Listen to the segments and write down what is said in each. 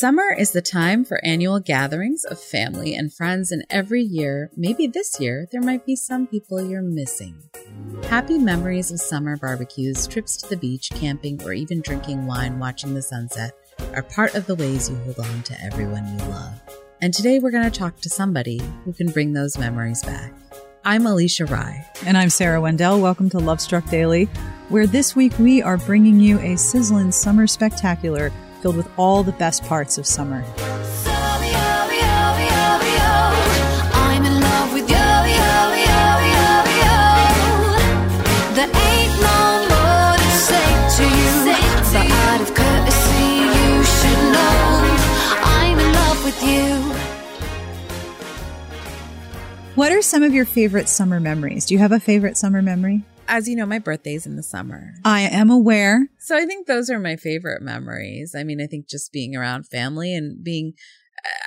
Summer is the time for annual gatherings of family and friends, and every year, maybe this year, there might be some people you're missing. Happy memories of summer barbecues, trips to the beach, camping, or even drinking wine watching the sunset are part of the ways you hold on to everyone you love. And today we're going to talk to somebody who can bring those memories back. I'm Alicia Rye. And I'm Sarah Wendell. Welcome to Love Struck Daily, where this week we are bringing you a sizzling summer spectacular filled with all the best parts of summer. What are some of your favorite summer memories? Do you have a favorite summer memory? As you know, my birthday's in the summer. I am aware. So I think those are my favorite memories. I mean, I think just being around family and being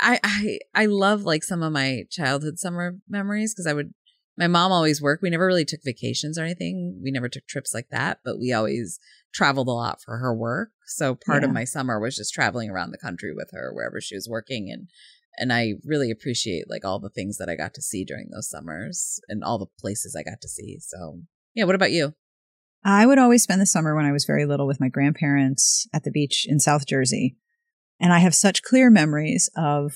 I I I love like some of my childhood summer memories because I would my mom always worked. We never really took vacations or anything. We never took trips like that, but we always traveled a lot for her work. So part yeah. of my summer was just traveling around the country with her wherever she was working and and I really appreciate like all the things that I got to see during those summers and all the places I got to see. So yeah. What about you? I would always spend the summer when I was very little with my grandparents at the beach in South Jersey. And I have such clear memories of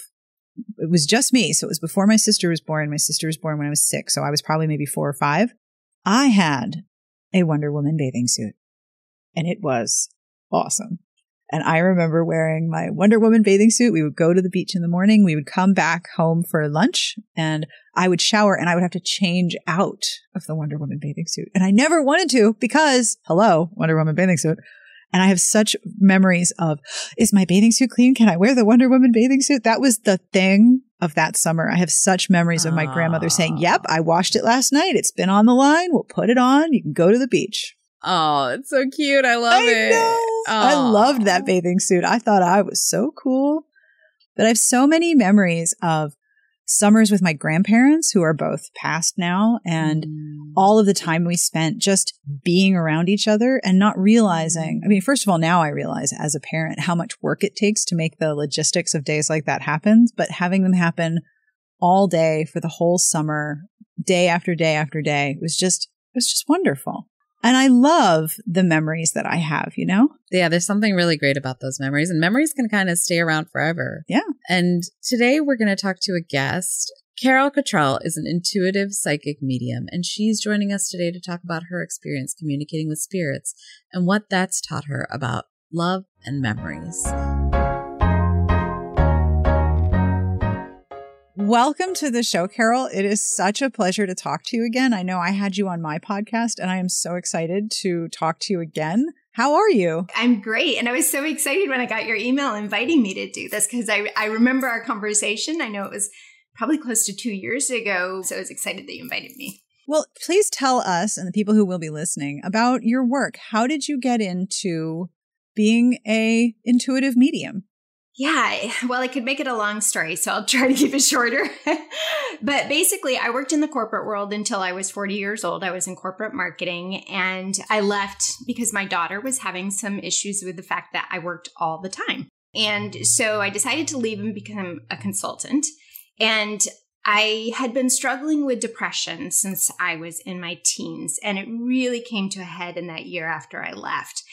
it was just me. So it was before my sister was born. My sister was born when I was six. So I was probably maybe four or five. I had a Wonder Woman bathing suit and it was awesome. And I remember wearing my Wonder Woman bathing suit. We would go to the beach in the morning. We would come back home for lunch and I would shower and I would have to change out of the Wonder Woman bathing suit. And I never wanted to because, hello, Wonder Woman bathing suit. And I have such memories of, is my bathing suit clean? Can I wear the Wonder Woman bathing suit? That was the thing of that summer. I have such memories of my grandmother saying, ah. yep, I washed it last night. It's been on the line. We'll put it on. You can go to the beach. Oh, it's so cute. I love I it. I loved that bathing suit. I thought I was so cool. But I have so many memories of summers with my grandparents who are both passed now and mm. all of the time we spent just being around each other and not realizing. I mean, first of all, now I realize as a parent how much work it takes to make the logistics of days like that happen, but having them happen all day for the whole summer, day after day after day was just, it was just wonderful. And I love the memories that I have, you know? Yeah, there's something really great about those memories, and memories can kind of stay around forever. Yeah. And today we're going to talk to a guest. Carol Cottrell is an intuitive psychic medium, and she's joining us today to talk about her experience communicating with spirits and what that's taught her about love and memories. Welcome to the show, Carol. It is such a pleasure to talk to you again. I know I had you on my podcast, and I am so excited to talk to you again. How are you? I'm great. And I was so excited when I got your email inviting me to do this because I, I remember our conversation. I know it was probably close to two years ago. So I was excited that you invited me. Well, please tell us and the people who will be listening about your work. How did you get into being a intuitive medium? Yeah, well, I could make it a long story, so I'll try to keep it shorter. but basically, I worked in the corporate world until I was 40 years old. I was in corporate marketing and I left because my daughter was having some issues with the fact that I worked all the time. And so I decided to leave and become a consultant. And I had been struggling with depression since I was in my teens, and it really came to a head in that year after I left.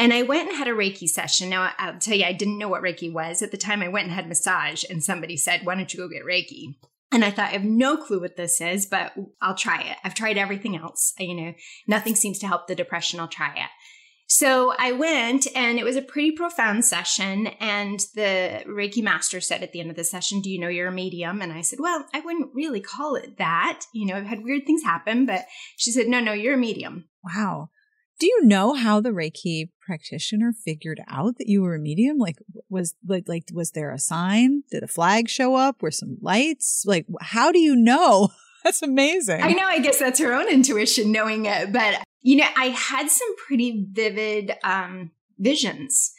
And I went and had a Reiki session. Now, I'll tell you, I didn't know what Reiki was. At the time, I went and had massage, and somebody said, Why don't you go get Reiki? And I thought, I have no clue what this is, but I'll try it. I've tried everything else. You know, nothing seems to help the depression. I'll try it. So I went and it was a pretty profound session. And the Reiki master said at the end of the session, Do you know you're a medium? And I said, Well, I wouldn't really call it that. You know, I've had weird things happen, but she said, No, no, you're a medium. Wow. Do you know how the Reiki practitioner figured out that you were a medium? Like, was like, like, was there a sign? Did a flag show up? Were some lights? Like, how do you know? That's amazing. I know. I guess that's her own intuition knowing it, but you know, I had some pretty vivid um, visions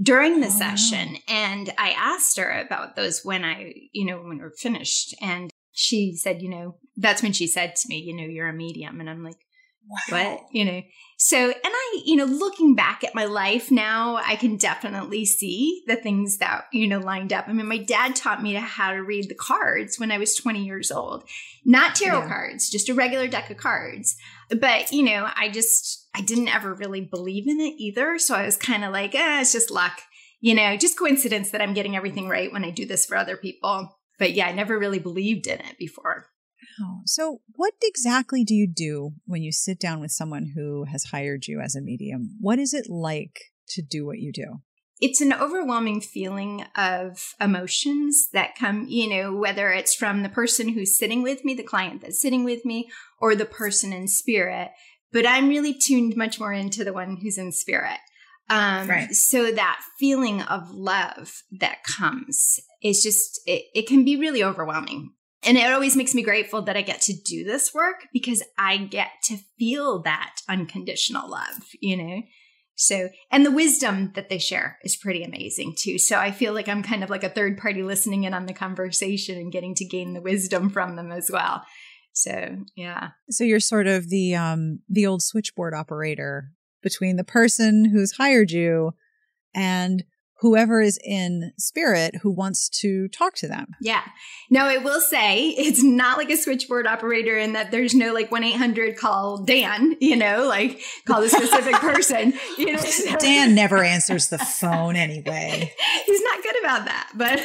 during the oh, session, wow. and I asked her about those when I, you know, when we are finished, and she said, you know, that's when she said to me, you know, you're a medium, and I'm like, wow. what, you know. So, and I, you know, looking back at my life now, I can definitely see the things that, you know, lined up. I mean, my dad taught me how to read the cards when I was 20 years old, not tarot yeah. cards, just a regular deck of cards. But, you know, I just, I didn't ever really believe in it either. So I was kind of like, eh, it's just luck, you know, just coincidence that I'm getting everything right when I do this for other people. But yeah, I never really believed in it before. Oh, so what exactly do you do when you sit down with someone who has hired you as a medium? What is it like to do what you do? It's an overwhelming feeling of emotions that come, you know, whether it's from the person who's sitting with me, the client that's sitting with me, or the person in spirit. But I'm really tuned much more into the one who's in spirit. Um, right. So that feeling of love that comes is just, it, it can be really overwhelming. And it always makes me grateful that I get to do this work because I get to feel that unconditional love, you know? So, and the wisdom that they share is pretty amazing too. So I feel like I'm kind of like a third party listening in on the conversation and getting to gain the wisdom from them as well. So, yeah. So you're sort of the um the old switchboard operator between the person who's hired you and whoever is in spirit who wants to talk to them. Yeah. No, I will say it's not like a switchboard operator in that there's no like 1 800 call Dan, you know, like call a specific person. You know, Dan never answers the phone anyway. He's not good about that. But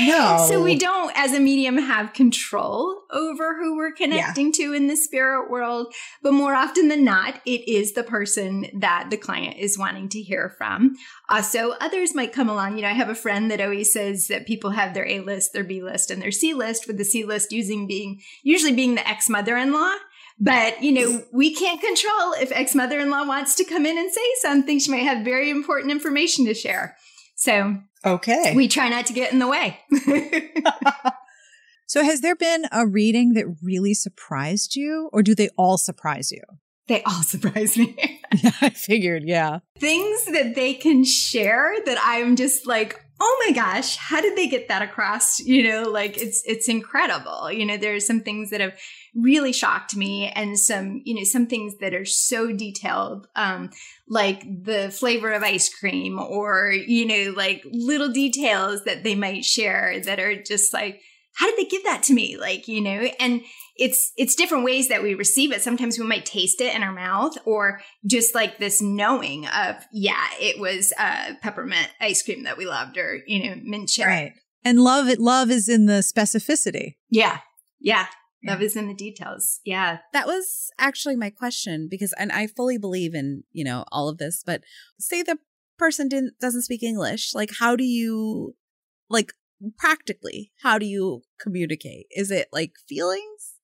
no. So we don't, as a medium, have control over who we're connecting yeah. to in the spirit world. But more often than not, it is the person that the client is wanting to hear from. Uh, also, others might come along. You know, I have a friend that always says that people have their A list, their B list, and their C list, with the C list using being usually being the ex mother in law. But, you know, we can't control if ex mother in law wants to come in and say something. She might have very important information to share. So, okay. We try not to get in the way. so, has there been a reading that really surprised you, or do they all surprise you? They all surprise me. yeah, I figured, yeah. Things that they can share that I'm just like, oh my gosh, how did they get that across? You know, like it's it's incredible. You know, there's some things that have really shocked me and some, you know, some things that are so detailed, um, like the flavor of ice cream or, you know, like little details that they might share that are just like, how did they give that to me? Like, you know, and it's it's different ways that we receive it. Sometimes we might taste it in our mouth, or just like this knowing of, yeah, it was uh, peppermint ice cream that we loved, or you know, mint chip. Right. And love it. Love is in the specificity. Yeah, Yeah. Yeah. Love is in the details. Yeah. That was actually my question because, and I fully believe in, you know, all of this, but say the person didn't, doesn't speak English. Like, how do you, like, practically, how do you communicate? Is it like feelings,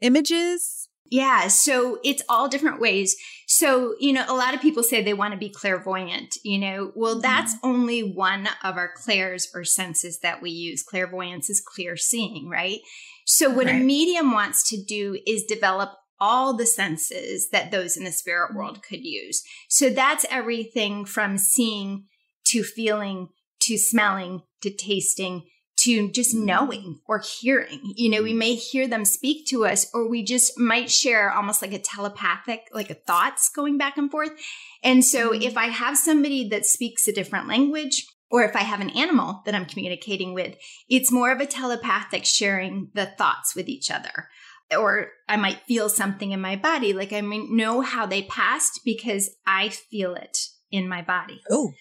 images? Yeah, so it's all different ways. So, you know, a lot of people say they want to be clairvoyant, you know. Well, Mm-hmm. that's only one of our clairs or senses that we use. Clairvoyance is clear seeing, right? So, what a medium wants to do is develop all the senses that those in the Mm-hmm. spirit world could use. So, that's everything from seeing to feeling to smelling to tasting to just Mm-hmm. knowing or hearing. You know, we may hear them speak to us, or we just might share almost like a telepathic, like a thoughts going back and forth. And so Mm-hmm. if I have somebody that speaks a different language, or if I have an animal that I'm communicating with, it's more of a telepathic sharing the thoughts with each other. Or I might feel something in my body, like I know how they passed because I feel it in my body. Oh,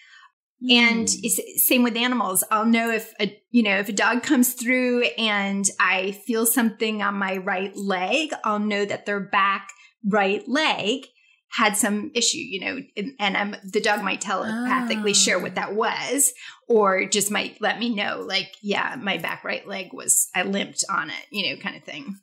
And Hmm. it's same with animals. I'll know if a you know if a dog comes through and I feel something on my right leg, I'll know that their back right leg had some issue, you know, and, and I'm, the dog might telepathically Ah. share what that was, or just might let me know, like, yeah, my back right leg was I limped on it, you know, kind of thing.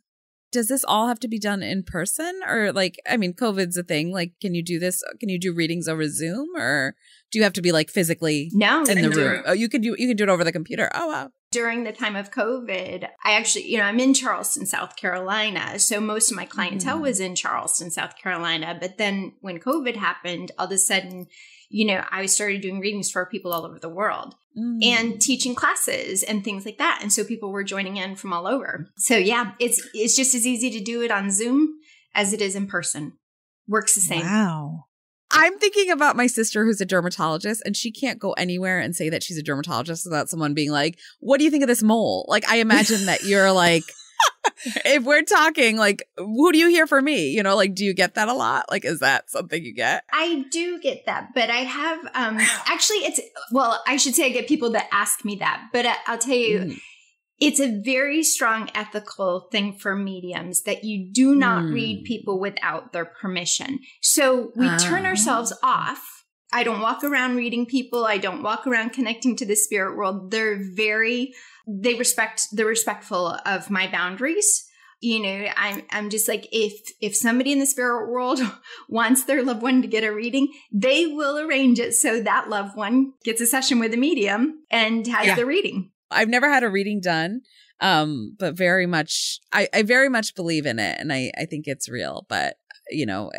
Does this all have to be done in person or like, I mean, COVID's a thing. Like, can you do this? Can you do readings over Zoom or do you have to be like physically No, in the and room? Oh, you can do, you can do it over the computer. Oh, wow. during the time of COVID, I actually, you know, I'm in Charleston, South Carolina. So most of my clientele Mhm. was in Charleston, South Carolina. But then when COVID happened, all of a sudden, you know, I started doing readings for people all over the world Mm. and teaching classes and things like that. And so people were joining in from all over. So yeah, it's it's just as easy to do it on Zoom as it is in person. Works the same. wow. I'm thinking about my sister who's a dermatologist and she can't go anywhere and say that she's a dermatologist without someone being like, What do you think of this mole? Like, I imagine that you're like, if we're talking, like, who do you hear for me? You know, like, do you get that a lot? Like, is that something you get? I do get that, but I have um actually it's well, I should say I get people that ask me that, but I, I'll tell you Mm. It's a very strong ethical thing for mediums that you do not Mm. read people without their permission. So we turn Ah. ourselves off. I don't walk around reading people. I don't walk around connecting to the spirit world. They're very they respect they're respectful of my boundaries. You know, I'm I'm just like if if somebody in the spirit world wants their loved one to get a reading, they will arrange it so that loved one gets a session with a medium and has Yeah. the reading. I've never had a reading done, um, but very much, I, I very much believe in it, and I, I think it's real. But you know,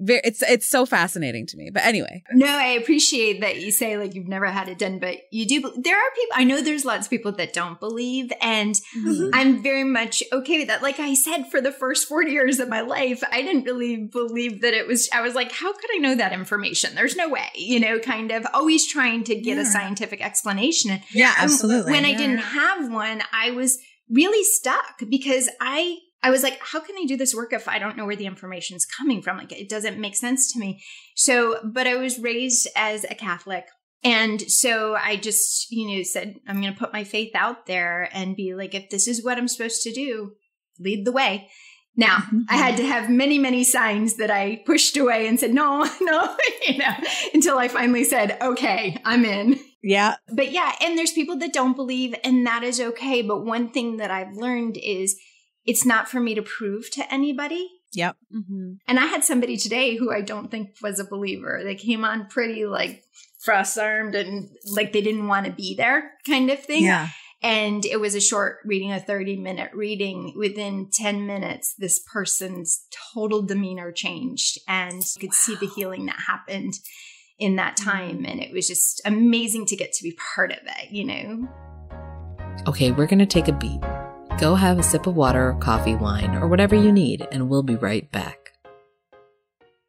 it's it's so fascinating to me. But anyway, No, I appreciate that you say like you've never had it done, but you do. There are people, I know there's lots of people that don't believe, and Mm-hmm. I'm very much okay with that. Like I said, for the first 40 years of my life, I didn't really believe that it was, I was like, how could I know that information? There's no way, you know, kind of always trying to get Yeah. a scientific explanation. Yeah, And absolutely. When I didn't have one, I was really stuck because I I was like, how can I do this work if I don't know where the information's coming from? Like it doesn't make sense to me. So, but I was raised as a Catholic. And so I just, you know, said, I'm going to put my faith out there and be like, if this is what I'm supposed to do, lead the way. Now, I had to have many, many signs that I pushed away and said, no, no, you know, until I finally said, okay, I'm in. Yeah. But yeah, and there's people that don't believe, and that is okay. But one thing that I've learned is it's not for me to prove to anybody. Yep. mm-hmm. And I had somebody today who I don't think was a believer. They came on pretty like frost armed and like they didn't want to be there kind of thing. Yeah. And it was a short reading, a 30 minute reading. Within 10 minutes, this person's total demeanor changed and you could see the healing that happened in that time. And it was just amazing to get to be part of it, you know? Okay, we're going to take a beat. Go have a sip of water, coffee, wine, or whatever you need, and we'll be right back.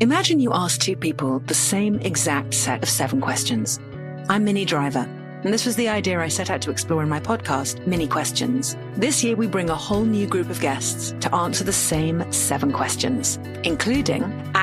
Imagine you ask two people the same exact set of seven questions. I'm Minnie Driver, and this was the idea I set out to explore in my podcast, Minnie Questions. This year, we bring a whole new group of guests to answer the same seven questions, including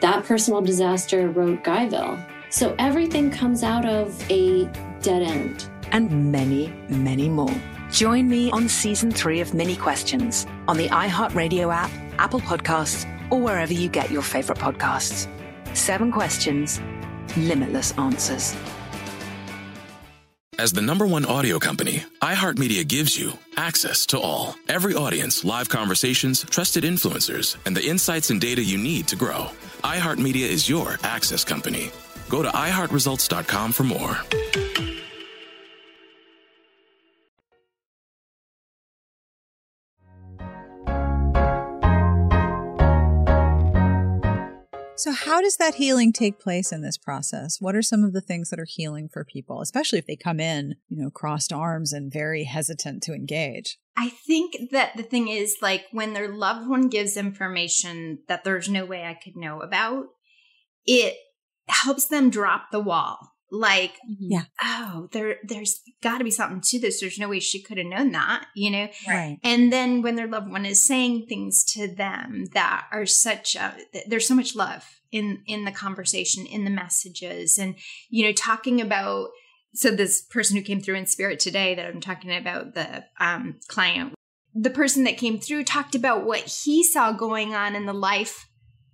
That personal disaster wrote Guyville. So everything comes out of a dead end. And many, many more. Join me on season three of Minnie Questions on the iHeartRadio app, Apple Podcasts, or wherever you get your favorite podcasts. Seven questions, limitless answers. As the number one audio company, iHeartMedia gives you access to all. Every audience, live conversations, trusted influencers, and the insights and data you need to grow. iHeartMedia is your access company. Go to iHeartResults.com for more. So, how does that healing take place in this process? What are some of the things that are healing for people, especially if they come in, you know, crossed arms and very hesitant to engage? I think that the thing is like when their loved one gives information that there's no way I could know about, it helps them drop the wall. Like, yeah, oh, there, there's got to be something to this. There's no way she could have known that, you know. Right. And then when their loved one is saying things to them that are such a, there's so much love in in the conversation, in the messages, and you know, talking about. So this person who came through in spirit today that I'm talking about, the um, client, the person that came through talked about what he saw going on in the life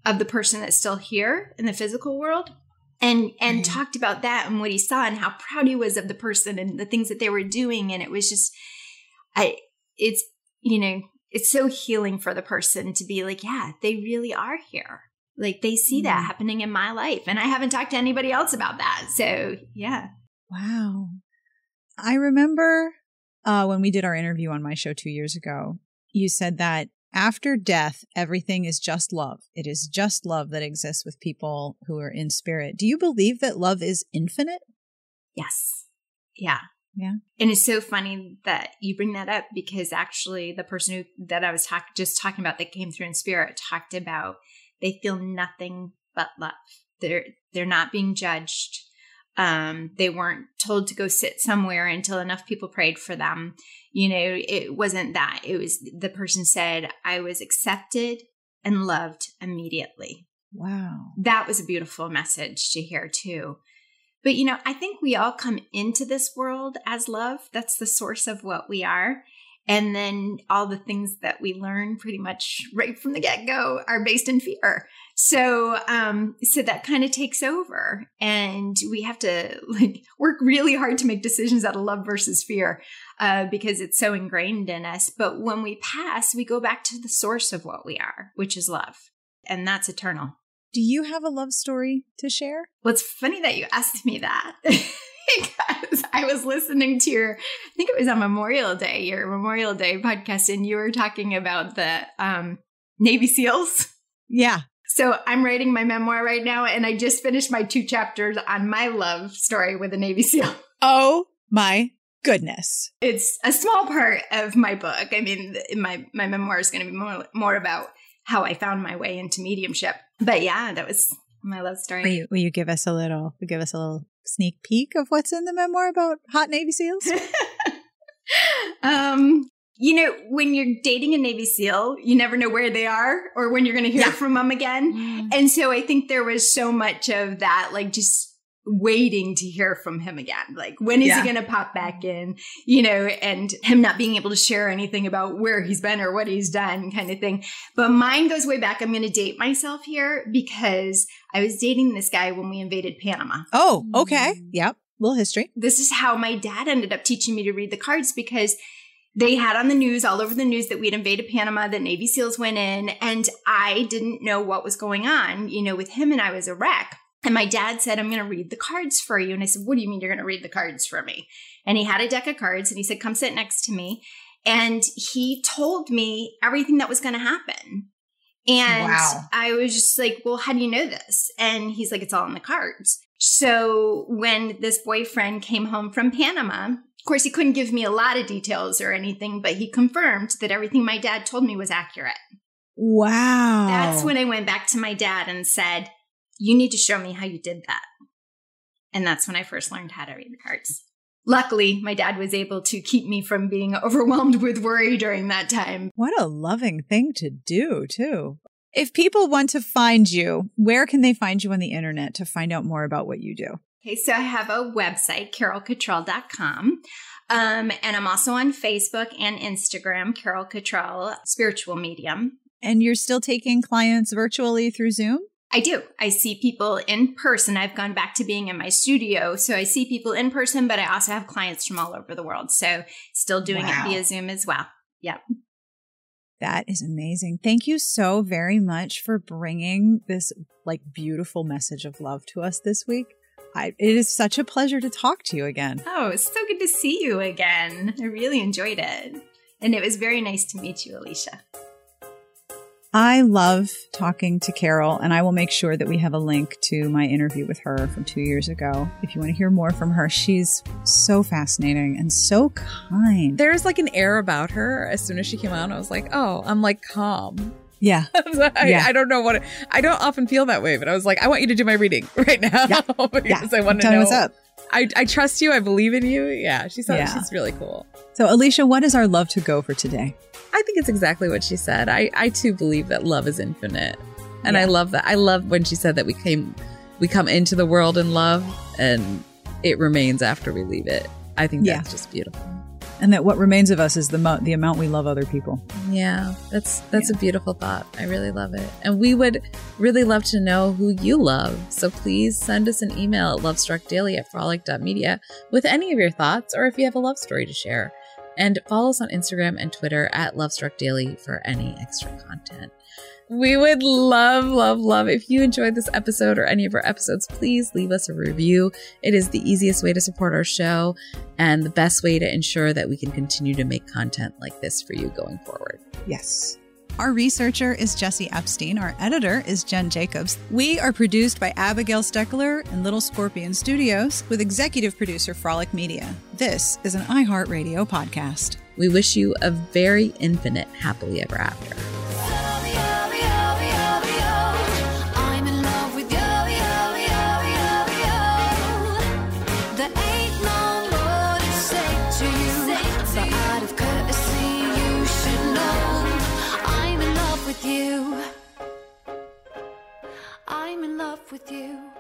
of the person that's still here in the physical world and and Right. talked about that and what he saw and how proud he was of the person and the things that they were doing and it was just i it's you know it's so healing for the person to be like yeah they really are here like they see that Mm. happening in my life and i haven't talked to anybody else about that so yeah Wow. I remember uh, when we did our interview on my show two years ago, you said that after death, everything is just love. It is just love that exists with people who are in spirit. Do you believe that love is infinite? yes yeah Yeah. and it's so funny that you bring that up because actually the person who that i was talk, just talking about that came through in spirit talked about they feel nothing but love they're they're not being judged um they weren't told to go sit somewhere until enough people prayed for them you know it wasn't that it was the person said i was accepted and loved immediately Wow. that was a beautiful message to hear too. But you know, I think we all come into this world as love. That's the source of what we are. And then all the things that we learn pretty much right from the get-go are based in fear. So um so that kind of takes over and we have to like work really hard to make decisions out of love versus fear uh because it's so ingrained in us. But when we pass, we go back to the source of what we are, which is love. And that's eternal. Do you have a love story to share? Well, it's funny that you asked me that because I was listening to your, I think it was on Memorial Day, your Memorial Day podcast, and you were talking about the um, Navy SEALs. Yeah. So I'm writing my memoir right now, and I just finished my two chapters on my love story with a Navy SEAL. Oh my goodness. It's a small part of my book. I mean, my my memoir is going to be more more about how I found my way into mediumship. But yeah, that was my love story. Will you, will you give us a little give us a little sneak peek of what's in the memoir about hot Navy SEALs? um, you know, when you're dating a Navy SEAL, you never know where they are or when you're going to hear Yeah. from them again. Mm. And so I think there was so much of that, like just waiting to hear from him again. Like, when is Yeah. he going to pop back in, you know, and him not being able to share anything about where he's been or what he's done kind of thing. But mine goes way back. I'm going to date myself here because I was dating this guy when we invaded Panama. Oh, okay. Yep. Little history. This is how my dad ended up teaching me to read the cards because they had on the news, all over the news, that we'd invaded Panama, that Navy SEALs went in, and I didn't know what was going on. You know, with him and I was a wreck. And my dad said, I'm going to read the cards for you. And I said, What do you mean you're going to read the cards for me? And he had a deck of cards and he said, Come sit next to me. And he told me everything that was going to happen. And Wow. I was just like, Well, how do you know this? And he's like, It's all in the cards. So when this boyfriend came home from Panama, of course, he couldn't give me a lot of details or anything, but he confirmed that everything my dad told me was accurate. Wow. That's when I went back to my dad and said, You need to show me how you did that. And that's when I first learned how to read the cards. Luckily, my dad was able to keep me from being overwhelmed with worry during that time. What a loving thing to do, too. If people want to find you, where can they find you on the internet to find out more about what you do? Okay, so I have a website, carolcottrell.com. Um, and I'm also on Facebook and Instagram, Carol Cottrell, spiritual medium. And you're still taking clients virtually through Zoom? I do. I see people in person. I've gone back to being in my studio. So I see people in person, but I also have clients from all over the world. So still doing Wow. it via Zoom as well. Yep. That is amazing. Thank you so very much for bringing this like beautiful message of love to us this week. I, it is such a pleasure to talk to you again. Oh, it's so good to see you again. I really enjoyed it. And it was very nice to meet you, Alicia. I love talking to Carol, and I will make sure that we have a link to my interview with her from two years ago. If you want to hear more from her, she's so fascinating and so kind. There's like an air about her. As soon as she came on, I was like, oh, I'm like calm. Yeah. I, Yeah. I don't know what I don't often feel that way, but I was like, I want you to do my reading right now because I want to know what's up. I, I trust you. I believe in you. Yeah, she's Yeah. she's really cool. So, Alicia, what is our love to go for today? I think it's exactly what she said. I, I too believe that love is infinite. And I love that. I love when she said that we came we come into the world in love and it remains after we leave it. I think Yeah. that's just beautiful. And that what remains of us is the, mo- the amount we love other people. Yeah, that's that's a beautiful thought. I really love it. And we would really love to know who you love. So please send us an email at lovestruckdaily at frolic.media with any of your thoughts or if you have a love story to share. And follow us on Instagram and Twitter at lovestruckdaily for any extra content. We would love, love, love if you enjoyed this episode or any of our episodes, please leave us a review. It is the easiest way to support our show and the best way to ensure that we can continue to make content like this for you going forward. Yes. Our researcher is Jesse Epstein. Our editor is Jen Jacobs. We are produced by Abigail Steckler and Little Scorpion Studios with executive producer Frolic Media. This is an iHeartRadio podcast. We wish you a very infinite happily ever after. With you.